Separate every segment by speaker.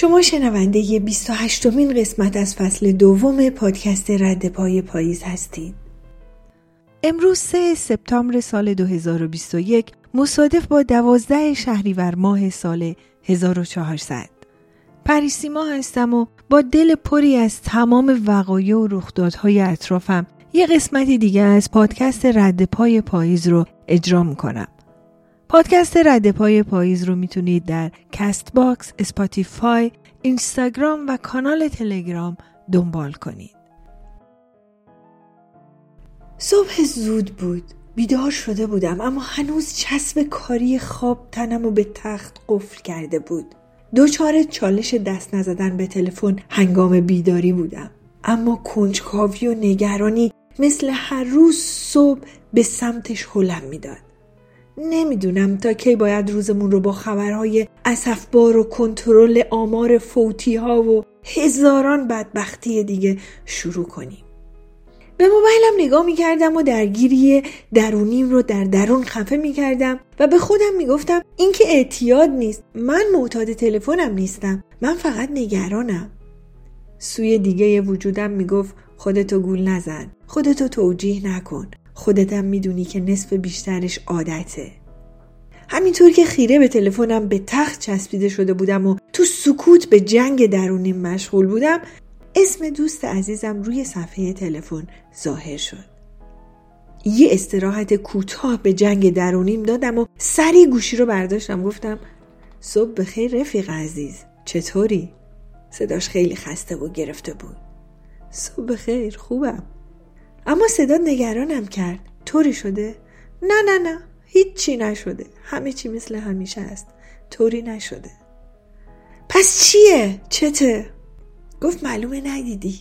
Speaker 1: شما شنونده 28 مین قسمت از فصل دوم پادکست رد پای پاییز هستید. امروز 3 سپتامبر سال 2021 مصادف با 12 شهریور ماه سال 1400. پریسیما هستم و با دل پری از تمام وقایع و رخدادهای اطرافم یه قسمتی دیگه از پادکست رد پای پاییز رو اجرا می‌کنم. پادکست رد پای پاییز رو می‌تونید در Castbox، Spotify، اینستاگرام و کانال تلگرام دنبال کنید. صبح زود بود. بیدار شده بودم اما هنوز چسب کاری خواب تنم و به تخت قفل کرده بود. دوچار چالش دست نزدن به تلفن هنگام بیداری بودم. اما کنجکاوی و نگرانی مثل هر روز صبح به سمتش هلم می‌داد. نمی‌دونم تا کی باید روزمون رو با خبرهای اسفبار و کنترل آمار فوتی ها و هزاران بدبختی دیگه شروع کنیم. به موبایلم نگاه می‌کردم و درگیری درونیم رو در درون خفه می‌کردم و به خودم می‌گفتم این که اعتیاد نیست من معتاد تلفنم نیستم من فقط نگرانم سوی دیگه وجودم می‌گفت خودتو گول نزن خودتو توجیه نکن خودتم می‌دونی که نصف بیشترش عادته. همینطور که خیره به تلفنم به تخت چسبیده شده بودم و تو سکوت به جنگ درونیم مشغول بودم اسم دوست عزیزم روی صفحه تلفن ظاهر شد. یه استراحت کوتاه به جنگ درونیم دادم و سری گوشی رو برداشتم. گفتم صبح بخیر رفیق عزیز. چطوری؟ صداش خیلی خسته و گرفته بود. صبح بخیر خوبم. اما صدا نگرانم کرد. طوری شده؟ نه نه نه. هیچی نشده. همه چی مثل همیشه است. طوری نشده. پس چیه؟ چته؟ گفت معلومه ندیدی.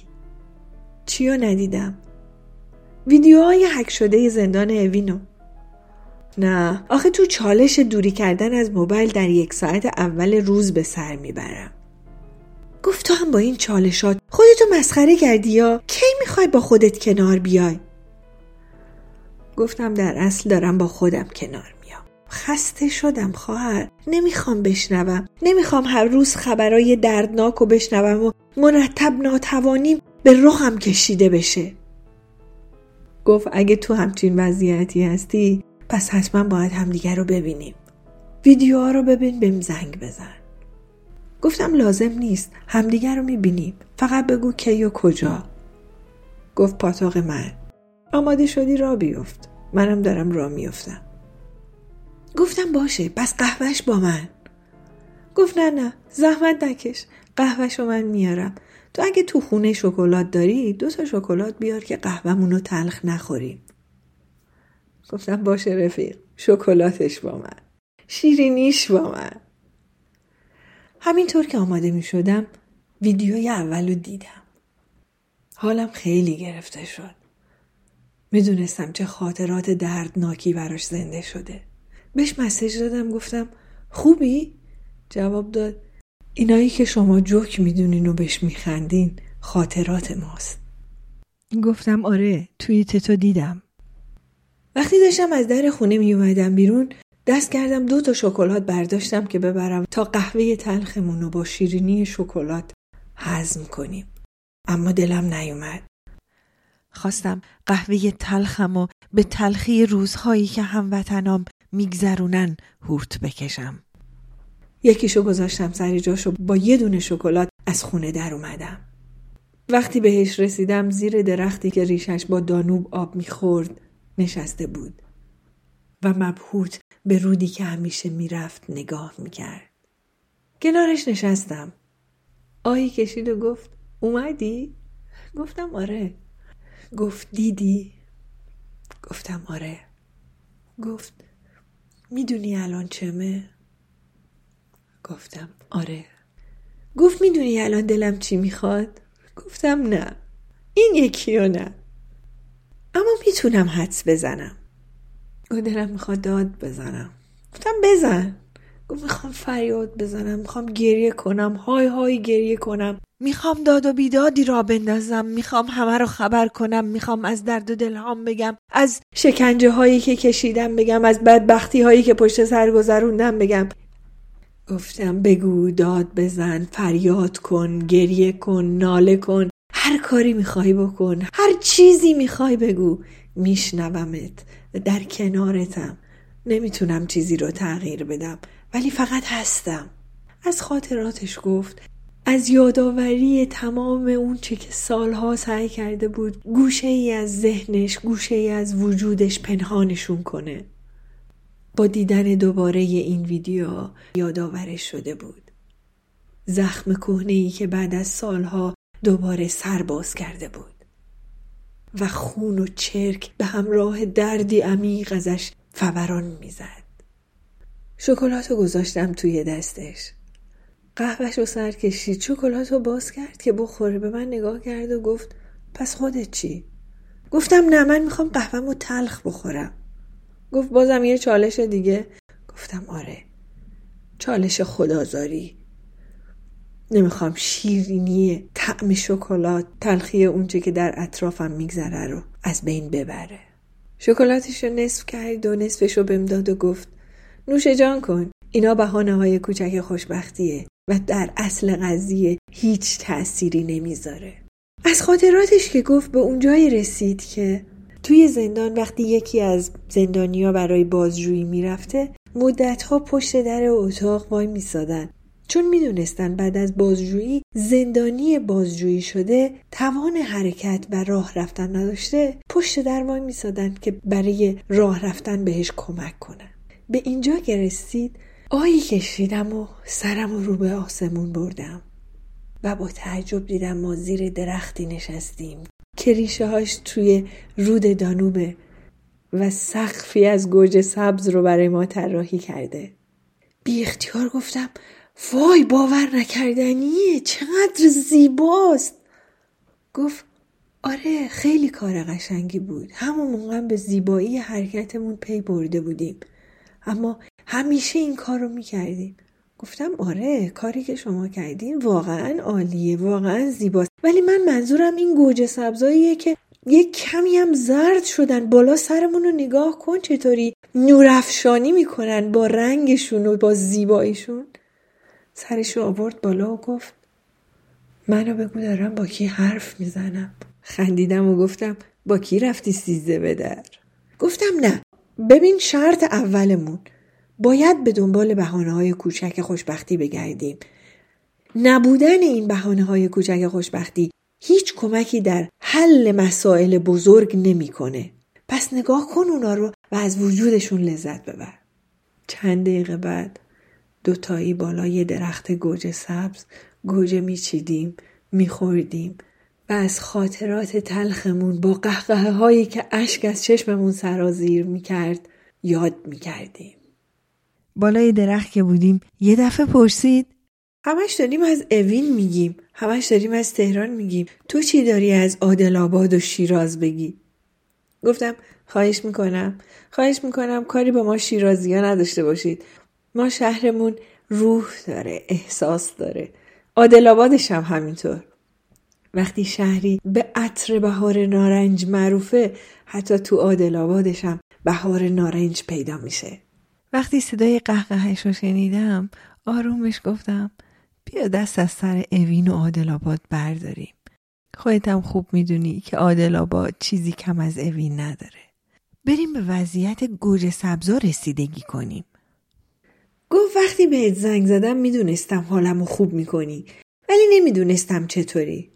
Speaker 1: چیو ندیدم؟ ویدیوهای حک شده زندان اوینو. نه. آخه تو چالش دوری کردن از موبایل در یک ساعت اول روز به سر می‌برم. گفت تو هم با این چالشات خودتو مسخره کردی یا؟ کی می‌خوای با خودت کنار بیای؟ گفتم در اصل دارم با خودم کنار میام. خسته شدم خواهر. نمی‌خوام بشنوم. نمی‌خوام هر روز خبرای دردناک و بشنوم و مرتب ناتوانیم به رخم کشیده بشه. گفت اگه تو همچین وضعیتی هستی پس حتما باید همدیگر رو ببینیم. ویدیوها رو ببین بهم زنگ بزن. گفتم لازم نیست همدیگر رو می‌بینیم. فقط بگو کی و کجا. گفت پاتاق من. آماده شدی را بیفت. منم دارم را میفتم گفتم باشه پس قهوهش با من. گفت نه نه زحمت نکش. قهوهش رو من میارم تو اگه تو خونه شکلات داری دو تا شکلات بیار که قهوهمون رو تلخ نخوریم. گفتم باشه رفیق شکلاتش با من. شیرینیش با من. همینطور که آماده می شدم ویدیوی اول رو دیدم. حالم خیلی گرفته شد. می‌دونستم چه خاطرات دردناکی براش زنده شده. بهش مسیج دادم گفتم خوبی؟ جواب داد اینایی که شما جوک می‌دونین و بهش میخندین خاطرات ماست. گفتم آره توی تتو دیدم. وقتی داشتم از در خونه میومدم بیرون دست کردم دو تا شکلات برداشتم که ببرم تا قهوه تلخمون رو با شیرینی شکلات هضم کنیم. اما دلم نیومد. خواستم قهوه تلخم و به تلخی روزهایی که هموطنام میگذرونن هورت بکشم. یکیشو گذاشتم سر جاشو با یه دونه شکلات از خونه در اومدم. وقتی بهش رسیدم زیر درختی که ریشش با دانوب آب می‌خورد نشسته بود. و مبهوت به رودی که همیشه می‌رفت نگاه می‌کرد کنارش نشستم آهی کشید و گفت اومدی؟ گفتم آره گفت دیدی؟ گفتم آره گفت می‌دونی الان چمه؟ گفتم آره گفت می‌دونی الان دلم چی می‌خواد؟ گفتم نه این یکی و نه اما می‌تونم حدس بزنم گفت دلم می‌خواد داد بزنم. گفتم بزن. گفت می‌خوام فریاد بزنم می‌خوام گریه کنم. های های گریه کنم. می‌خوام داد و بیدادی را بندازم. می‌خوام همه رو خبر کنم. می‌خوام از درد و دلهام بگم. از شکنجه هایی که کشیدم بگم. از بدبختی هایی که پشت سر گذروندم بگم. گفتم بگو داد بزن فریاد کن گریه کن ناله کن. هر کاری می‌خوای بکن. هر چیزی می‌خوای بگو. میشنومت. در کنارتم. نمی‌تونم چیزی رو تغییر بدم ولی فقط هستم. از خاطراتش گفت از یادآوری تمام اون چه که سالها سعی کرده بود گوشه ای از ذهنش گوشه ای از وجودش پنهانشون کنه. با دیدن دوباره این ویدیو یادآورش شده بود. زخم کهنه ای که بعد از سالها دوباره سر باز کرده بود. و خون و چرک به همراه دردی عمیق ازش فوران می‌زد. شکلات رو گذاشتم توی دستش. قهوهش رو سر کشید. شکلات رو باز کرد که بخوره. به من نگاه کرد و گفت پس خودت چی؟ گفتم نه من می‌خوام قهوهمو تلخ بخورم. گفت بازم یه چالش دیگه. گفتم آره. چالش خدازاری نمی‌خوام شیرینی طعم شکلات تلخی اونچه که در اطرافم میگذره رو از بین ببره. شکلاتش رو نصف کرد و نصفش رو بهم داد و گفت نوش جان کن اینا بهانه های کوچک خوشبختیه و در اصل قضیه هیچ تأثیری نمی‌ذاره. از خاطراتش که گفت به اونجایی رسید که توی زندان وقتی یکی از زندانیا برای بازجویی می‌رفته مدتها پشت در اتاق وای میسادن. چون می‌دونستن بعد از بازجویی زندانی بازجویی شده توان حرکت و راه رفتن نداشته پشت در وای میسادن که برای راه رفتن بهش کمک کنن. به اینجا که رسید آیی کشیدم و سرم رو, رو به آسمون بردم و با تعجب دیدم ما زیر درختی نشستیم. که ریشه هاش توی رود دانوبه و سقفی از گوجه سبز رو برای ما طراحی کرده. بی اختیار گفتم وای باور نکردنیه چقدر زیباست. گفت آره خیلی کار قشنگی بود. همون موقع به زیبایی حرکتمون پی برده بودیم. اما همیشه این کار رو می‌کردیم. گفتم آره کاری که شما کردین واقعا عالیه واقعا زیباست. ولی من منظورم این گوجه سبزاییه که یک کمی هم زرد شدن بالا سرمون رو نگاه کن چطوری نورافشانی می‌کنن با رنگشون و با زیباییشون. سرش رو آورد بالا و گفت منو بگو دارم با کی حرف می‌زنم خندیدم و گفتم با کی رفتی سیزده به در گفتم نه ببین شرط اولمون باید به دنبال بحانه های کوچک خوشبختی بگردیم نبودن این بحانه های کوچک خوشبختی هیچ کمکی در حل مسائل بزرگ نمی‌کنه. پس نگاه کن اونا رو و از وجودشون لذت ببر. چند دقیقه بعد دوتایی بالای درخت گوجه سبز گوجه میچیدیم میخوردیم و از خاطرات تلخمون با قهقه هایی که اشک از چشممون سرازیر می‌کرد یاد می‌کردیم. بالای درخت که بودیم یه دفعه پرسید همش داریم از اوین میگیم همش داریم از تهران میگیم تو چی داری از عادل آباد و شیراز بگی گفتم خواهش می‌کنم خواهش می‌کنم کاری با ما شیرازی ها نداشته باشید ما شهرمون روح داره احساس داره. عادل آبادش هم همینطور. وقتی شهری به عطر بهار نارنج معروفه حتی تو عادل آبادش هم بهار نارنج پیدا میشه. وقتی صدای قهقهش رو شنیدم آرومش گفتم بیا دست از سر اوین و عادل آباد برداریم. خودتم خوب می‌دونی که عادل آباد چیزی کم از اوین نداره. بریم به وضعیت گوجه سبزا رسیدگی کنیم. گفت وقتی بهت زنگ زدم می‌دونستم حالمو خوب می‌کنی ولی نمی‌دونستم چطوری.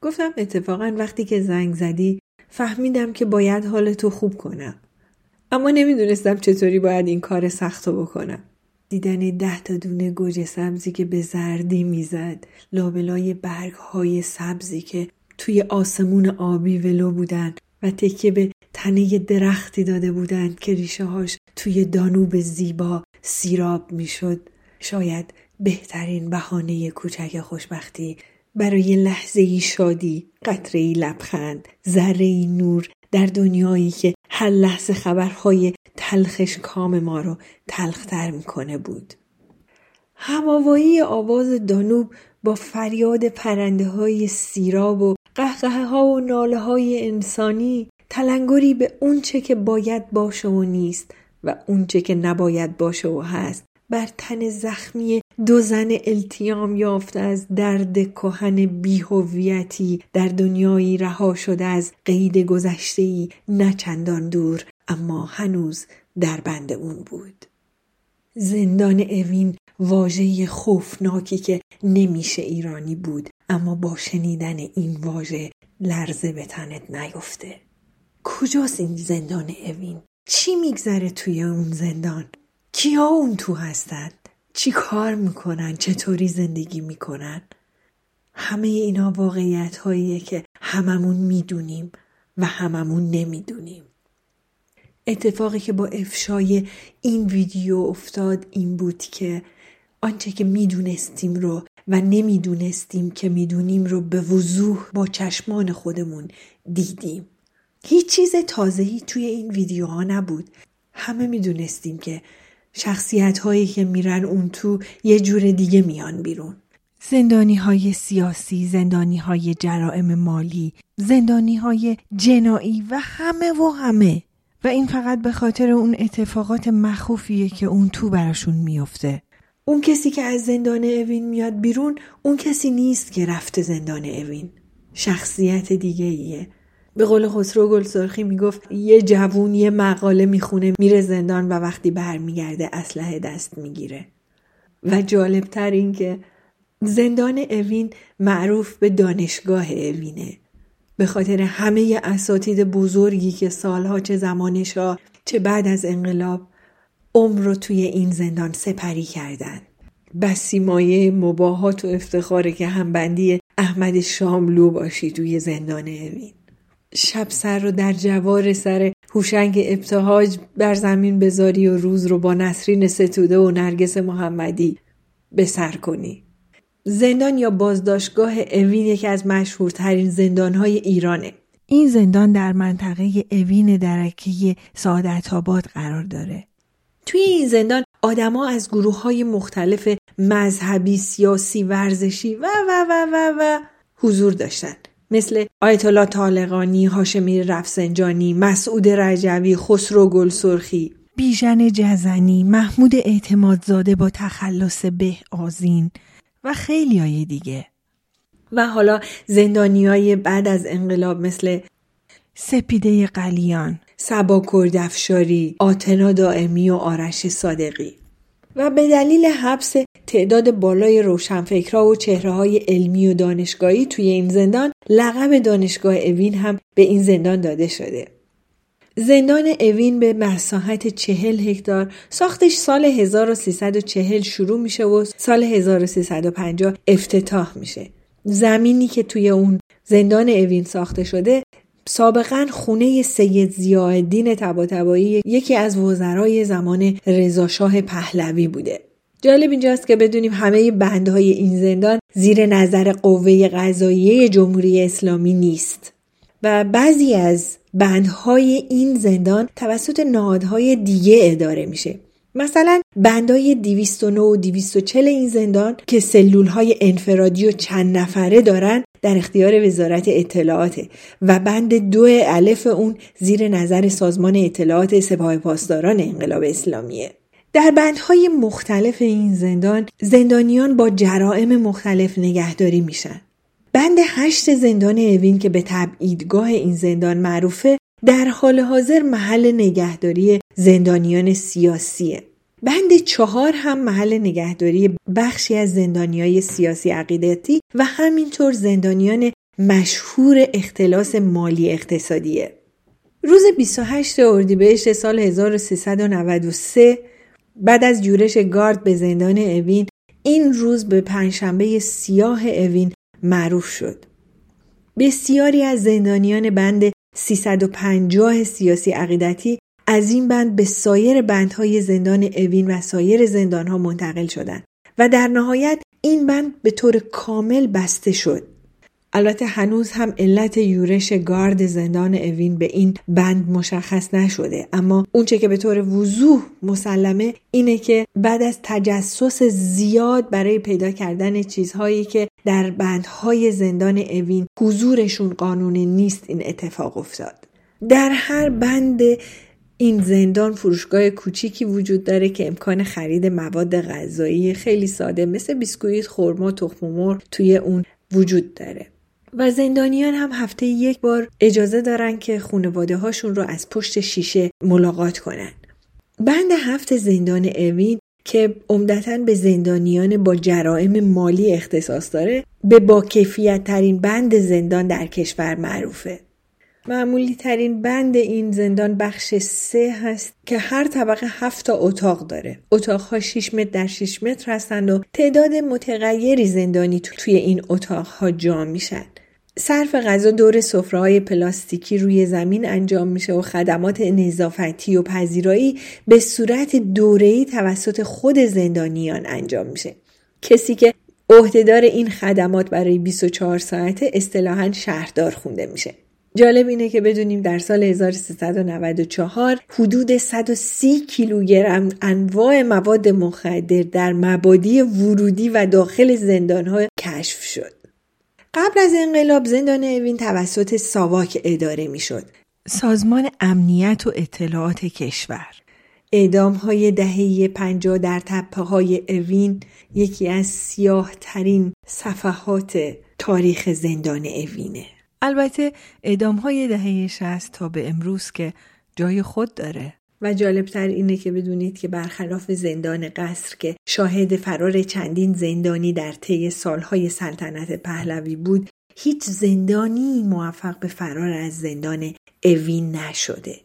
Speaker 1: گفتم اتفاقا وقتی که زنگ زدی فهمیدم که باید حالتو خوب کنم. اما نمی‌دونستم چطوری باید این کار سخت رو بکنم. دیدن ده تا دونه گوجه سبزی که به زردی می‌زد لابلای برگ های سبزی که توی آسمون آبی ولو بودن و تکیه به تنه درختی داده بودند که ریشه هاش توی دانوب زیبا سیراب می‌شد شاید بهترین بهانه کوچک خوشبختی برای لحظه ای شادی قطره ای لبخند ذره ای نور در دنیایی که هر لحظه خبرهای تلخش کام ما رو تلختر می‌کنه بود. هماوایی آواز دانوب با فریاد پرنده های سیراب و قهقه ها و ناله های انسانی تلنگری به اونچه که باید باشه و نیست و اونچه که نباید باشه و هست بر تن زخمی دو زن التیام یافته از درد کهن بیهویتی در دنیایی رها شده از قید گذشته نه چندان دور اما هنوز در بند اون بود. زندان اوین واژه خوفناکی که نمیشه ایرانی بود اما با شنیدن این واژه لرزه به تنت نیفته. کجاست این زندان اوین؟ چی میگذره توی اون زندان؟ کیا اون تو هستند چی کار می‌کنن؟ چطوری زندگی می‌کنن؟ همه اینا واقعیت هاییه که هممون می‌دونیم و هممون نمی‌دونیم. اتفاقی که با افشای این ویدیو افتاد این بود که آنچه که می‌دونستیم رو و نمی‌دونستیم که می‌دونیم رو به وضوح با چشمان خودمون دیدیم. هیچ چیز تازهی توی این ویدیوها نبود همه می‌دونستیم که شخصیت هایی که میرن اون تو یه جور دیگه میان بیرون زندانی های سیاسی، زندانی های جرائم مالی، زندانی های جنایی و همه و همه و این فقط به خاطر اون اتفاقات مخوفیه که اون تو براشون میفته. اون کسی که از زندان اوین میاد بیرون اون کسی نیست که رفته زندان اوین. شخصیت دیگه ایه. به قول خسرو گلسرخی می‌گفت یه جوون یه مقاله می‌خونه میره زندان و وقتی برمیگرده اسلحه دست می‌گیره. و جالبتر این که زندان اوین معروف به دانشگاه اوینه. به خاطر همه اساتید بزرگی که سالها چه زمانشا چه بعد از انقلاب عمر رو توی این زندان سپری کردن. بسی مایه مباهات و افتخاره که همبندی احمد شاملو باشی توی زندان اوین. شب سر رو در جوار سر هوشنگ ابتهاج بر زمین بذاری و روز رو با نسرین ستوده و نرگس محمدی به سر کنی. زندان یا بازداشتگاه اوین یکی از مشهورترین زندانهای ایرانه. این زندان در منطقه اوین درکه سعادت آباد قرار داره. توی این زندان آدما از گروه های مختلف مذهبی، سیاسی، ورزشی و و و و و حضور داشتن. مثل آیت الله طالقانی، هاشمی رفسنجانی، مسعود رجوی، خسرو گلسرخی، بیژن جزنی، محمود اعتمادزاده با تخلص به آزین و خیلی های دیگه. و حالا زندانی های بعد از انقلاب مثل سپیده قلیان، سبا کردفشاری، آتنا دائمی و آرش صادقی. و به دلیل حبس تعداد بالای روشنفکرها و چهره های علمی و دانشگاهی توی این زندان لقب دانشگاه اوین هم به این زندان داده شده. زندان اوین به مساحت چهل هکتار ساختش سال 1340 شروع میشه و سال 1350 افتتاح میشه. زمینی که توی اون زندان اوین ساخته شده سابقا خونه سید زیادین تباتبایی یکی از وزرای زمان رضاشاه پهلوی بوده. جالب اینجاست که بدونیم همه بندهای این زندان زیر نظر قوه قضاییه جمهوری اسلامی نیست و بعضی از بندهای این زندان توسط نهادهای دیگه اداره میشه مثلا بندهای 209 و 240 این زندان که سلول های انفرادی و چند نفره دارن در اختیار وزارت اطلاعات و بند دو الف اون زیر نظر سازمان اطلاعات سپاه پاسداران انقلاب اسلامیه. در بندهای مختلف این زندان زندانیان با جرائم مختلف نگهداری میشن. بند هشت زندان اوین که به تبعیدگاه این زندان معروفه در حال حاضر محل نگهداری زندانیان سیاسیه. بند چهار هم محل نگهداری بخشی از زندانیای سیاسی عقیدتی و همینطور زندانیان مشهور اختلاس مالی اقتصادیه. روز 28 اردیبهشت سال 1393 بعد از جورش گارد به زندان اوین این روز به پنجشنبه سیاه اوین معروف شد. بسیاری از زندانیان بند 350 سیاسی عقیدتی از این بند به سایر بندهای زندان اوین و سایر زندانها منتقل شدند و در نهایت این بند به طور کامل بسته شد. البته هنوز هم علت یورش گارد زندان اوین به این بند مشخص نشده اما اونچه که به طور وضوح مسلمه اینه که بعد از تجسس زیاد برای پیدا کردن چیزهایی که در بندهای زندان اوین حضورشون قانون نیست این اتفاق افتاد در هر بند این زندان فروشگاه کوچیکی وجود داره که امکان خرید مواد غذایی خیلی ساده مثل بیسکویت، خرما، تخم مرغ توی اون وجود داره. و زندانیان هم هفته یک بار اجازه دارن که خانواده هاشون رو از پشت شیشه ملاقات کنن. بند هفت زندان اوین که عمدتا به زندانیان با جرائم مالی اختصاص داره به با کیفیت ترین بند زندان در کشور معروفه. معمولی ترین بند این زندان بخش سه هست که هر طبقه هفت تا اتاق داره. اتاقها 6 متر در 6 متر هستند و تعداد متغیری زندانی توی این اتاقها جا میشن. صرف غذا دور های پلاستیکی روی زمین انجام میشه و خدمات نظافتی و پذیرایی به صورت دوره‌ای توسط خود زندانیان انجام میشه. کسی که عهدهدار این خدمات برای 24 ساعته اصطلاحا شهردار خونده میشه. جالب اینه که بدونیم در سال 1394 حدود 130 کیلوگرم انواع مواد مخدر در مبادی ورودی و داخل زندانها کشف شد. قبل از انقلاب زندان اوین توسط ساواک اداره می‌شد. سازمان امنیت و اطلاعات کشور اعدام های دهه پنجا در تپه های اوین یکی از سیاه ترین صفحات تاریخ زندان اوینه. البته اعدام های دهه 60 تا به امروز که جای خود داره. و جالبتر اینه که بدونید که برخلاف زندان قصر که شاهد فرار چندین زندانی در طی سالهای سلطنت پهلوی بود هیچ زندانی موفق به فرار از زندان اوین نشده.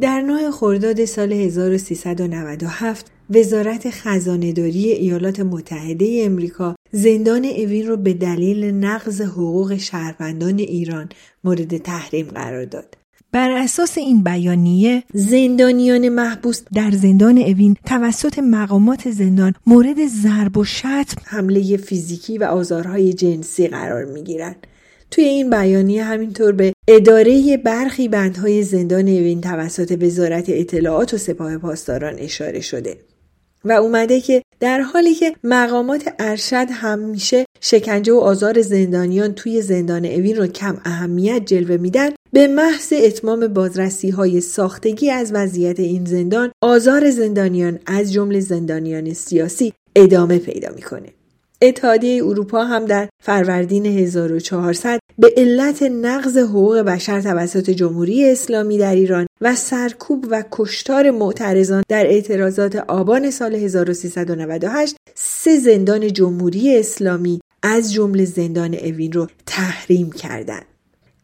Speaker 1: در نوع خرداد سال 1397 وزارت خزانهداری ایالات متحده امریکا زندان اوین رو به دلیل نقض حقوق شهروندان ایران مورد تحریم قرار داد. بر اساس این بیانیه زندانیان محبوس در زندان اوین توسط مقامات زندان مورد ضرب و شتم حمله فیزیکی و آزارهای جنسی قرار می گیرند. توی این بیانیه همینطور به اداره برخی بندهای زندان اوین توسط وزارت اطلاعات و سپاه پاسداران اشاره شده. و اومده که در حالی که مقامات ارشد همیشه شکنجه و آزار زندانیان توی زندان اوین رو کم اهمیت جلوه میدن به محض اتمام بازرسی های ساختگی از وضعیت این زندان آزار زندانیان از جمله زندانیان سیاسی ادامه پیدا می‌کنه اتحادیه اروپا هم در فروردین 1400 به علت نقض حقوق بشر توسط جمهوری اسلامی در ایران و سرکوب و کشتار معترضان در اعتراضات آبان سال 1398 سه زندان جمهوری اسلامی از جمله زندان اوین رو تحریم کردند.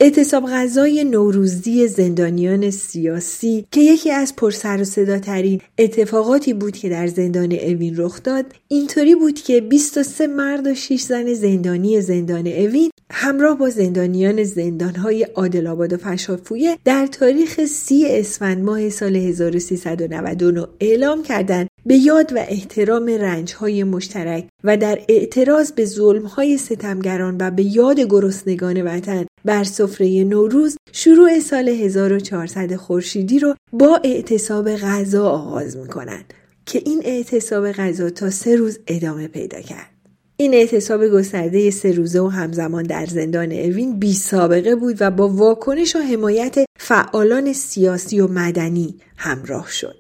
Speaker 1: اعتصاب غذای نوروزی زندانیان سیاسی که یکی از پرسر و صدا ترین اتفاقاتی بود که در زندان اوین رخ داد اینطوری بود که 23 مرد و 6 زن زندانی زندان اوین همراه با زندانیان زندانهای عادل آباد و فشافویه در تاریخ سی اسفند ماه سال 1399 اعلام کردند به یاد و احترام رنجهای مشترک و در اعتراض به ظلمهای ستمگران و به یاد گرسنگان وطن بر سفره نوروز شروع سال 1400 خورشیدی رو با اعتصاب غذا آغاز می‌کنند که این اعتصاب غذا تا سه روز ادامه پیدا کرد. این اعتصاب گسترده سه روزه و همزمان در زندان اوین بی سابقه بود و با واکنش و حمایت فعالان سیاسی و مدنی همراه شد.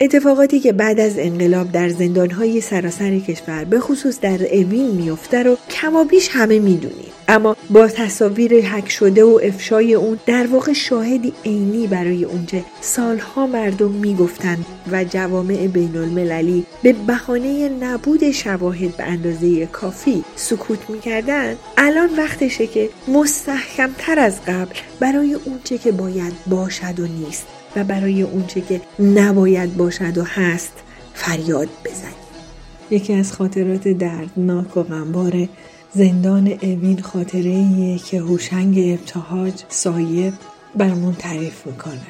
Speaker 1: اتفاقاتی که بعد از انقلاب در زندانهای سراسر کشور به خصوص در اوین میفته رو کمابیش همه می‌دونیم. اما با تصاویر حک شده و افشای اون در واقع شاهدی عینی برای اونچه سالها مردم می‌گفتند و جوامع بین المللی به بهانه نبود شواهد به اندازه کافی سکوت می‌کردن الان وقتشه که مستحکمتر از قبل برای اونچه که باید باشد و نیست. و برای اونچه که نباید باشد و هست فریاد بزنیم یکی از خاطرات دردناک و غمبار زندان اوین خاطره ایه که هوشنگ ابتهاج سایه برمون تعریف می‌کنه.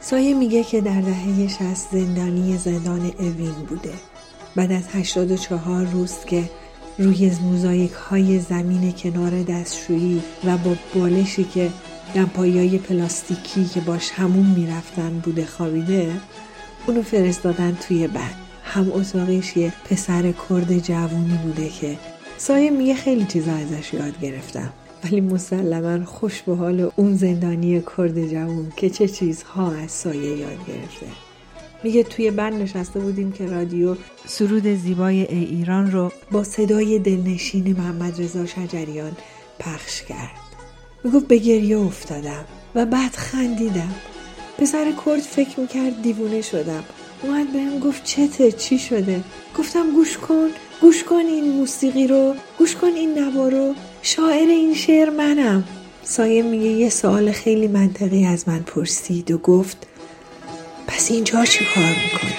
Speaker 1: سایه میگه که در دهه شست زندانی زندان اوین بوده. بعد از 84 روز که روی موزاییک های زمین کنار دستشویی و با بالشی که دمپایی پلاستیکی که باش همون می‌رفتن بوده خوابیده اونو فرستادن توی بند. هم اتاقش یه پسر کرد جوونی بوده که سایه میگه خیلی چیزا ازش یاد گرفتم. ولی مسلما خوش به حال اون زندانی کرد جوون که چه چیزها از سایه یاد گرفته. میگه توی بند نشسته بودیم که رادیو سرود زیبای ای ایران رو با صدای دلنشین محمد رضا شجریان پخش کرد. می‌گفت به گریه افتادم و بعد خندیدم. پسر کرد فکر می‌کرد دیوونه شدم. اومد بهم گفت چته؟ چی شده؟ گفتم گوش کن گوش کن این موسیقی رو گوش کن این نوا رو. شاعر این شعر منم. سایه میگه یه سوال خیلی منطقی از من پرسید و گفت پس اینجا چی کار می‌کنی؟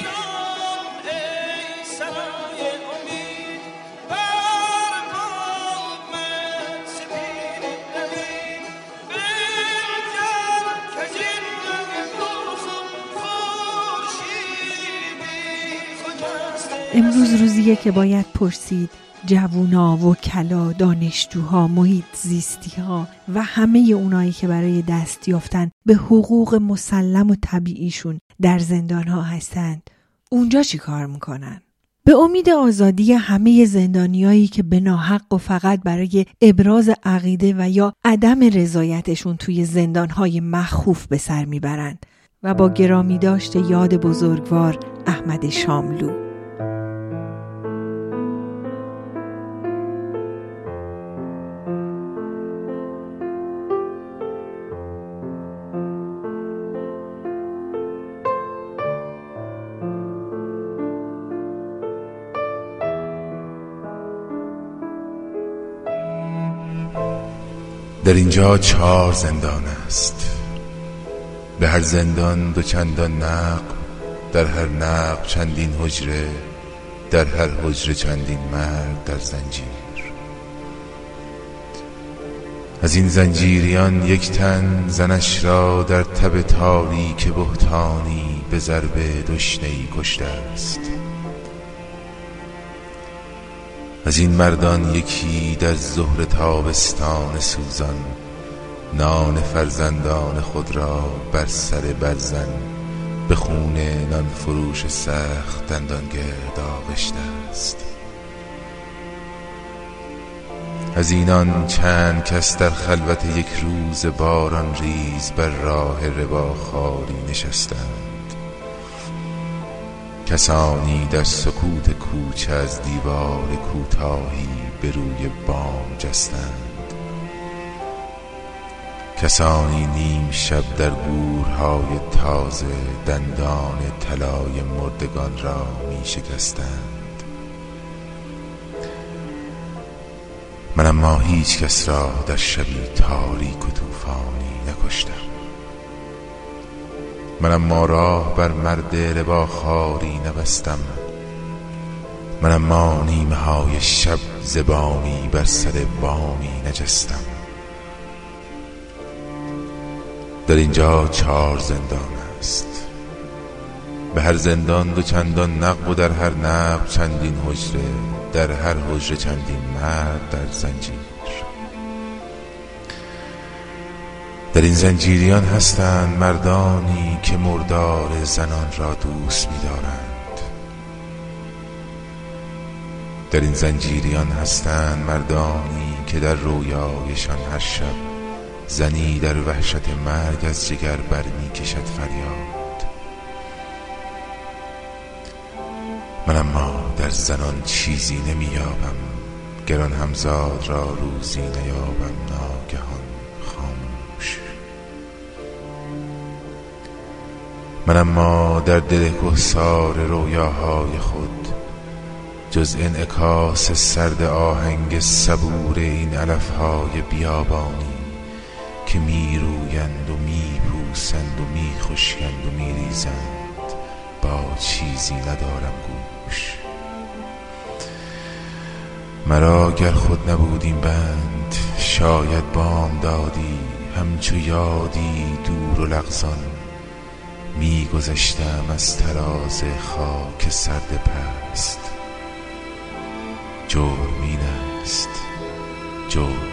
Speaker 1: امروز روزیه که باید پرسید جوونا، وکلا، دانشجوها، محیط زیستی ها و همه اونایی که برای دست یافتن به حقوق مسلم و طبیعیشون در زندان ها هستند. اونجا چی کار می‌کنن؟ به امید آزادی همه زندانیایی که به ناحق و فقط برای ابراز عقیده و یا عدم رضایتشون توی زندانهای مخوف به سر می‌برند و با گرامی داشته یاد بزرگوار احمد شاملو.
Speaker 2: در اینجا چهار زندان است. به هر زندان دو چندان نقب در هر نقب چندین حجره در هر حجره چندین مرد در زنجیر. از این زنجیریان یک تن زنش را در تب تاریک بهتانی به ضرب دشنهی کشته است. از این مردان یکی در ظهر تابستان سوزان نان فرزندان خود را بر سر برزن به خون نان فروش سخت دندان گرد آغشته است. از اینان چند کس در خلوت یک روز باران ریز بر راه ربا خالی نشستند. کسانی در سکوت کوچه از دیوار کوتاهی به روی بام جستند. کسانی نیم شب در گورهای تازه دندان طلای مردگان را می شکستند. من اما هیچ کس را در شبی تاریک و طوفانی نکشتم. منم ما راه بر مرد ربا خاری نبستم. منم ما نیمه های شب زبانی بر سر بامی نجستم. در اینجا چهار زندان است. به هر زندان دو چندان نقب و در هر نقب چندین حجره در هر حجره چندین مرد در زنجیر. در این زنجیریان هستند مردانی که مردار زنان را دوست می‌دارند. در این زنجیریان هستند مردانی که در رویایشان هر شب زنی در وحشت مرگ از جگر بر کشد فریاد. من اما در زنان چیزی نمییابم گران همزاد را روزی نیابم ناگهان من اما در دل کهسار رویاهای خود جز انعکاس سرد آهنگ صبور این علفهای بیابانی که می رویند و می پوسند و می خشکند و می ریزند با چیزی ندارم گوش. مرا گر خود نبودیم بند شاید بام دادی همچو یادی دور و لغزان می گذشتم از تراز خاک سرد پست. جرم این است جرم